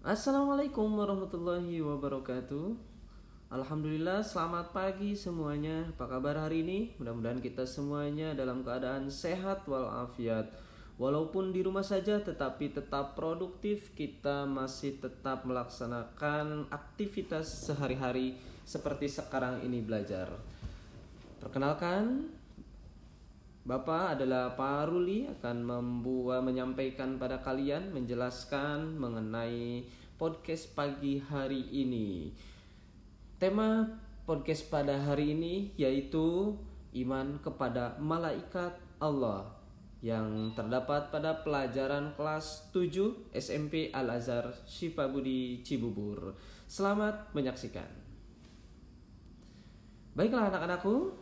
Assalamualaikum warahmatullahi wabarakatuh. Alhamdulillah selamat pagi semuanya. Apa kabar hari ini? Mudah-mudahan kita semuanya dalam keadaan sehat walafiat. Walaupun di rumah saja tetapi tetap produktif. Kita masih tetap melaksanakan aktivitas sehari-hari Seperti sekarang ini belajar. Perkenalkan Bapak adalah Pak Ruli akan membuat menyampaikan pada kalian menjelaskan mengenai podcast pagi hari ini. Tema podcast pada hari ini yaitu iman kepada malaikat Allah yang terdapat pada pelajaran kelas 7 SMP Al Azhar Budi Cibubur. Selamat menyaksikan. Baiklah anak-anakku,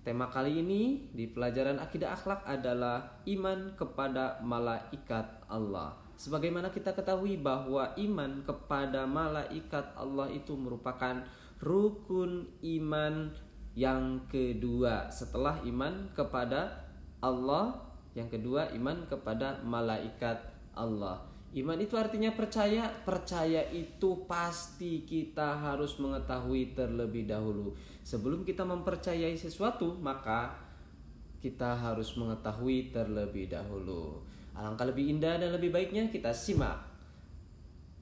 Tema kali ini di pelajaran akidah akhlak adalah iman kepada malaikat Allah. Sebagaimana kita ketahui bahwa iman kepada malaikat Allah itu merupakan rukun iman yang kedua setelah iman kepada Allah, yang kedua iman kepada malaikat Allah. Iman itu artinya percaya, percaya itu pasti kita harus mengetahui terlebih dahulu. Sebelum kita mempercayai sesuatu, maka kita harus mengetahui terlebih dahulu. Alangkah lebih indah dan lebih baiknya kita simak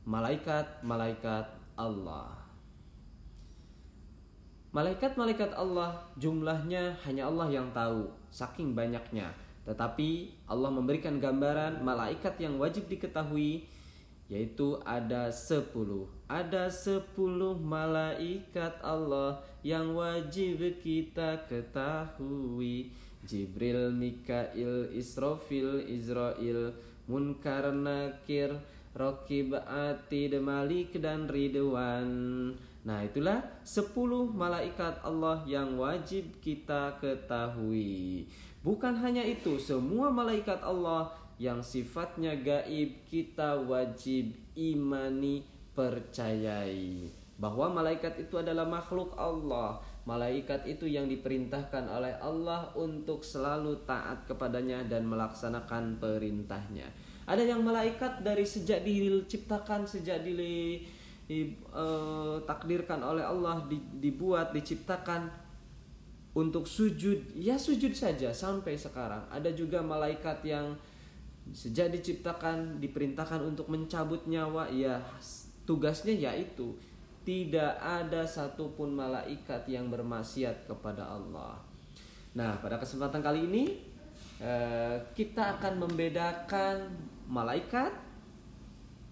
malaikat-malaikat Allah. Malaikat-malaikat Allah jumlahnya hanya Allah yang tahu, saking banyaknya. Tetapi Allah memberikan gambaran malaikat yang wajib diketahui yaitu ada sepuluh. Ada sepuluh malaikat Allah yang wajib kita ketahui. Jibril, Mikail, Israfil, Israel, Munkar, Nakir, Rokib, Atid, Malik, dan Ridwan. Nah itulah sepuluh malaikat Allah yang wajib kita ketahui. Bukan hanya itu, semua malaikat Allah yang sifatnya gaib kita wajib imani percayai bahwa malaikat itu adalah makhluk Allah. Malaikat itu yang diperintahkan oleh Allah untuk selalu taat kepadanya dan melaksanakan perintahnya. Ada yang malaikat dari sejak diciptakan, sejak ditakdirkan uh, oleh Allah, dibuat, diciptakan untuk sujud ya sujud saja sampai sekarang ada juga malaikat yang sejak diciptakan diperintahkan untuk mencabut nyawa ya tugasnya yaitu tidak ada satupun malaikat yang bermaksiat kepada Allah. Nah, pada kesempatan kali ini eh, kita akan membedakan malaikat,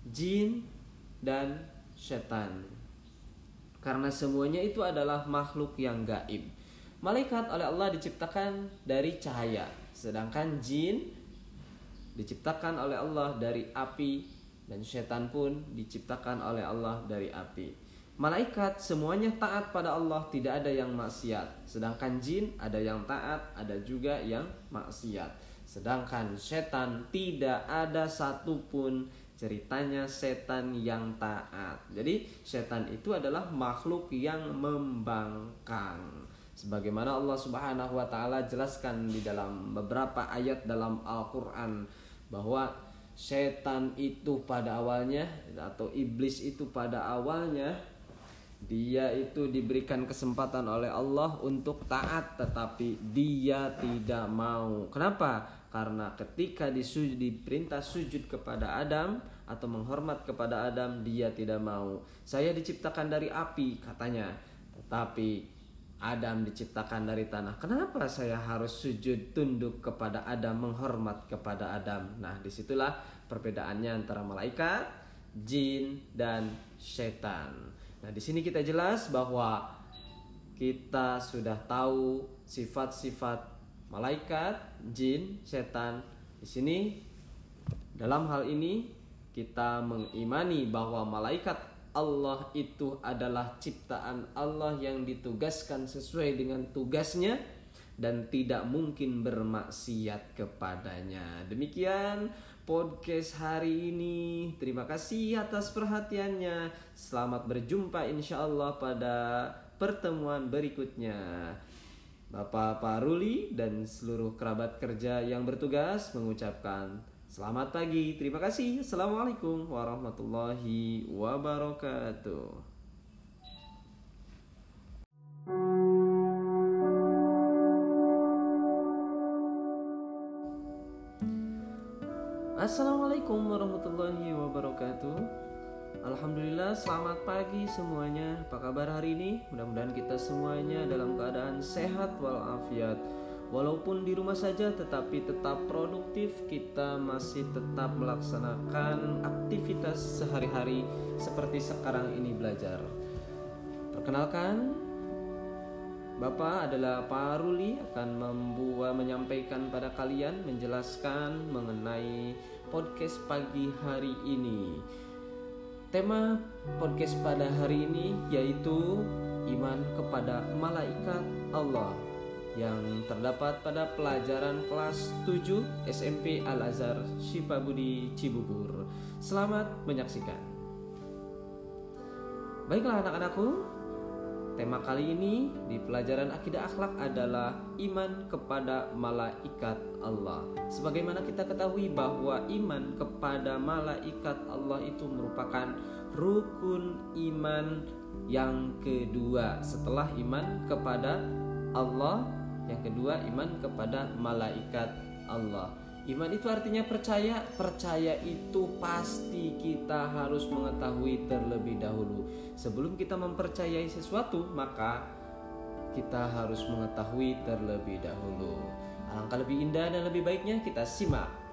jin, dan setan. Karena semuanya itu adalah makhluk yang gaib. Malaikat oleh Allah diciptakan dari cahaya, sedangkan jin diciptakan oleh Allah dari api dan setan pun diciptakan oleh Allah dari api. Malaikat semuanya taat pada Allah, tidak ada yang maksiat. Sedangkan jin ada yang taat, ada juga yang maksiat. Sedangkan setan tidak ada satupun ceritanya setan yang taat. Jadi setan itu adalah makhluk yang membangkang sebagaimana Allah Subhanahu wa taala jelaskan di dalam beberapa ayat dalam Al-Qur'an bahwa setan itu pada awalnya atau iblis itu pada awalnya dia itu diberikan kesempatan oleh Allah untuk taat tetapi dia tidak mau. Kenapa? Karena ketika disujud diperintah sujud kepada Adam atau menghormat kepada Adam dia tidak mau. Saya diciptakan dari api katanya. Tetapi Adam diciptakan dari tanah. Kenapa saya harus sujud tunduk kepada Adam, menghormat kepada Adam? Nah, di situlah perbedaannya antara malaikat, jin, dan setan. Nah, di sini kita jelas bahwa kita sudah tahu sifat-sifat malaikat, jin, setan. Di sini dalam hal ini kita mengimani bahwa malaikat Allah itu adalah ciptaan Allah yang ditugaskan sesuai dengan tugasnya dan tidak mungkin bermaksiat kepadanya. Demikian podcast hari ini. Terima kasih atas perhatiannya. Selamat berjumpa insya Allah pada pertemuan berikutnya. Bapak Pak Ruli dan seluruh kerabat kerja yang bertugas mengucapkan Selamat pagi, terima kasih. Assalamualaikum warahmatullahi wabarakatuh. Assalamualaikum warahmatullahi wabarakatuh Alhamdulillah selamat pagi semuanya Apa kabar hari ini? Mudah-mudahan kita semuanya dalam keadaan sehat walafiat Walaupun di rumah saja tetapi tetap produktif. Kita masih tetap melaksanakan aktivitas sehari-hari Seperti sekarang ini belajar. Perkenalkan Bapak adalah Pak Ruli akan membuat menyampaikan pada kalian menjelaskan mengenai podcast pagi hari ini. Tema podcast pada hari ini yaitu iman kepada malaikat Allah yang terdapat pada pelajaran kelas 7 SMP Al Azhar Budi Cibubur. Selamat menyaksikan. Baiklah anak-anakku, Tema kali ini di pelajaran akidah akhlak adalah iman kepada malaikat Allah. Sebagaimana kita ketahui bahwa iman kepada malaikat Allah itu merupakan rukun iman yang kedua setelah iman kepada Allah, yang kedua iman kepada malaikat Allah. Iman itu artinya percaya. Percaya itu pasti kita harus mengetahui terlebih dahulu. Sebelum kita mempercayai sesuatu, maka kita harus mengetahui terlebih dahulu. Alangkah lebih indah dan lebih baiknya kita simak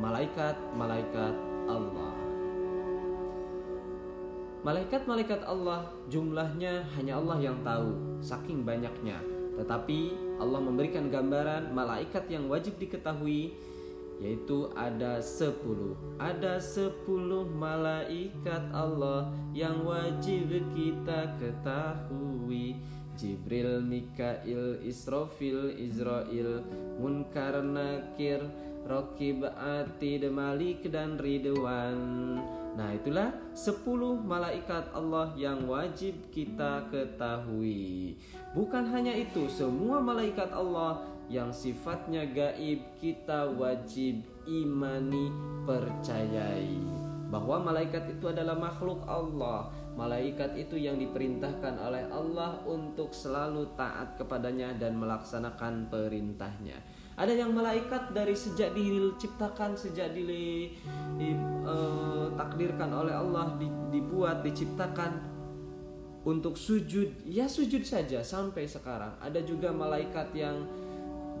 malaikat-malaikat Allah. Malaikat-malaikat Allah jumlahnya hanya Allah yang tahu, saking banyaknya. Tetapi Allah memberikan gambaran malaikat yang wajib diketahui yaitu ada sepuluh. Ada sepuluh malaikat Allah yang wajib kita ketahui. Jibril, Mikail, Israfil, Israel, Munkar, Nakir, Rokib, Atid, Malik, dan Ridwan Nah itulah 10 malaikat Allah yang wajib kita ketahui. Bukan hanya itu, semua malaikat Allah yang sifatnya gaib kita wajib imani percayai Bahwa malaikat itu adalah makhluk Allah. Malaikat itu yang diperintahkan oleh Allah untuk selalu taat kepadanya dan melaksanakan perintahnya. Ada yang malaikat dari sejak diciptakan, sejak ditakdirkan uh, oleh Allah, dibuat, diciptakan untuk sujud. Ya sujud saja sampai sekarang. Ada juga malaikat yang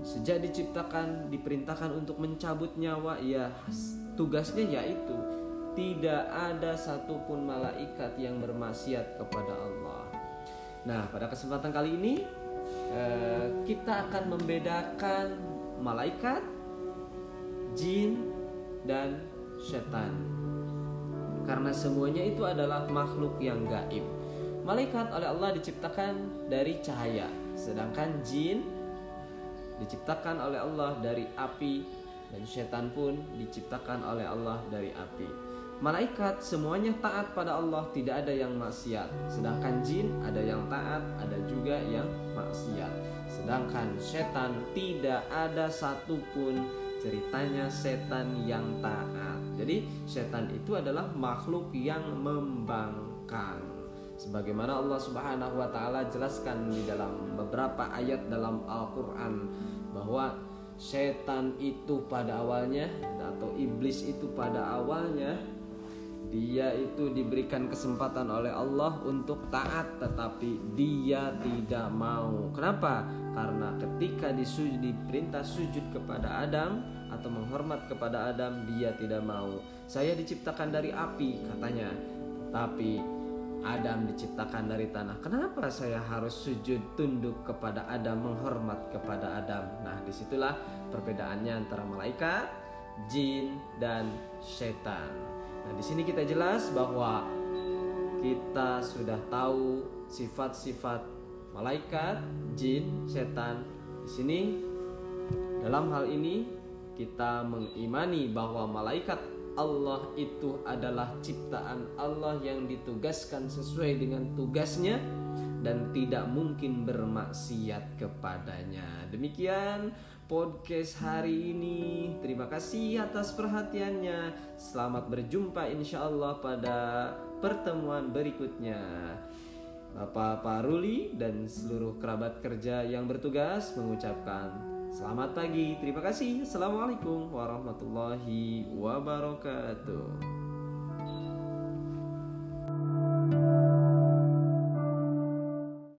sejak diciptakan diperintahkan untuk mencabut nyawa. Ya tugasnya yaitu tidak ada satupun malaikat yang bermaksiat kepada Allah. Nah, pada kesempatan kali ini eh, kita akan membedakan malaikat, jin, dan setan. Karena semuanya itu adalah makhluk yang gaib. Malaikat oleh Allah diciptakan dari cahaya, sedangkan jin diciptakan oleh Allah dari api dan setan pun diciptakan oleh Allah dari api. Malaikat semuanya taat pada Allah, tidak ada yang maksiat. Sedangkan jin ada yang taat, ada juga yang maksiat. Sedangkan setan tidak ada satupun ceritanya setan yang taat. Jadi setan itu adalah makhluk yang membangkang. Sebagaimana Allah Subhanahu wa taala jelaskan di dalam beberapa ayat dalam Al-Qur'an bahwa setan itu pada awalnya atau iblis itu pada awalnya dia itu diberikan kesempatan oleh Allah untuk taat tetapi dia tidak mau. Kenapa? Karena ketika disujud diperintah sujud kepada Adam atau menghormat kepada Adam dia tidak mau. Saya diciptakan dari api katanya. Tapi Adam diciptakan dari tanah. Kenapa saya harus sujud tunduk kepada Adam, menghormat kepada Adam? Nah, di situlah perbedaannya antara malaikat, jin, dan setan. Nah, di sini kita jelas bahwa kita sudah tahu sifat-sifat malaikat, jin, setan. Di sini dalam hal ini kita mengimani bahwa malaikat Allah itu adalah ciptaan Allah yang ditugaskan sesuai dengan tugasnya dan tidak mungkin bermaksiat kepadanya. Demikian podcast hari ini. Terima kasih atas perhatiannya. Selamat berjumpa insya Allah pada pertemuan berikutnya. Bapak Pak Ruli dan seluruh kerabat kerja yang bertugas mengucapkan selamat pagi. Terima kasih. Assalamualaikum warahmatullahi wabarakatuh.